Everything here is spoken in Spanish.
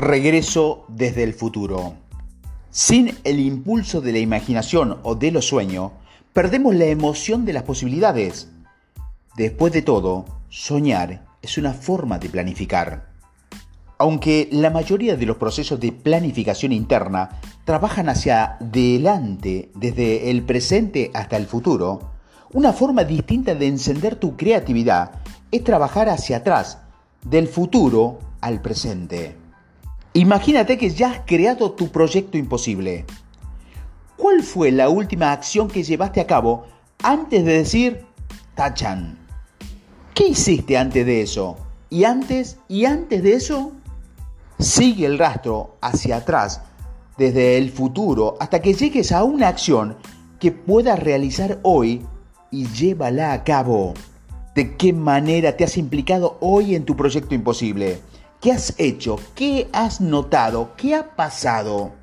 Regreso desde el futuro. Sin el impulso de la imaginación o de los sueños, perdemos la emoción de las posibilidades. Después de todo, soñar es una forma de planificar. Aunque la mayoría de los procesos de planificación interna trabajan hacia adelante, desde el presente hasta el futuro, una forma distinta de encender tu creatividad es trabajar hacia atrás, del futuro al presente. Imagínate que ya has creado tu proyecto imposible. ¿Cuál fue la última acción que llevaste a cabo antes de decir tachan? ¿Qué hiciste antes de eso? ¿Y antes? ¿Y antes de eso? Sigue el rastro hacia atrás, desde el futuro, hasta que llegues a una acción que puedas realizar hoy y llévala a cabo. ¿De qué manera te has implicado hoy en tu proyecto imposible? ¿Qué has hecho? ¿Qué has notado? ¿Qué ha pasado?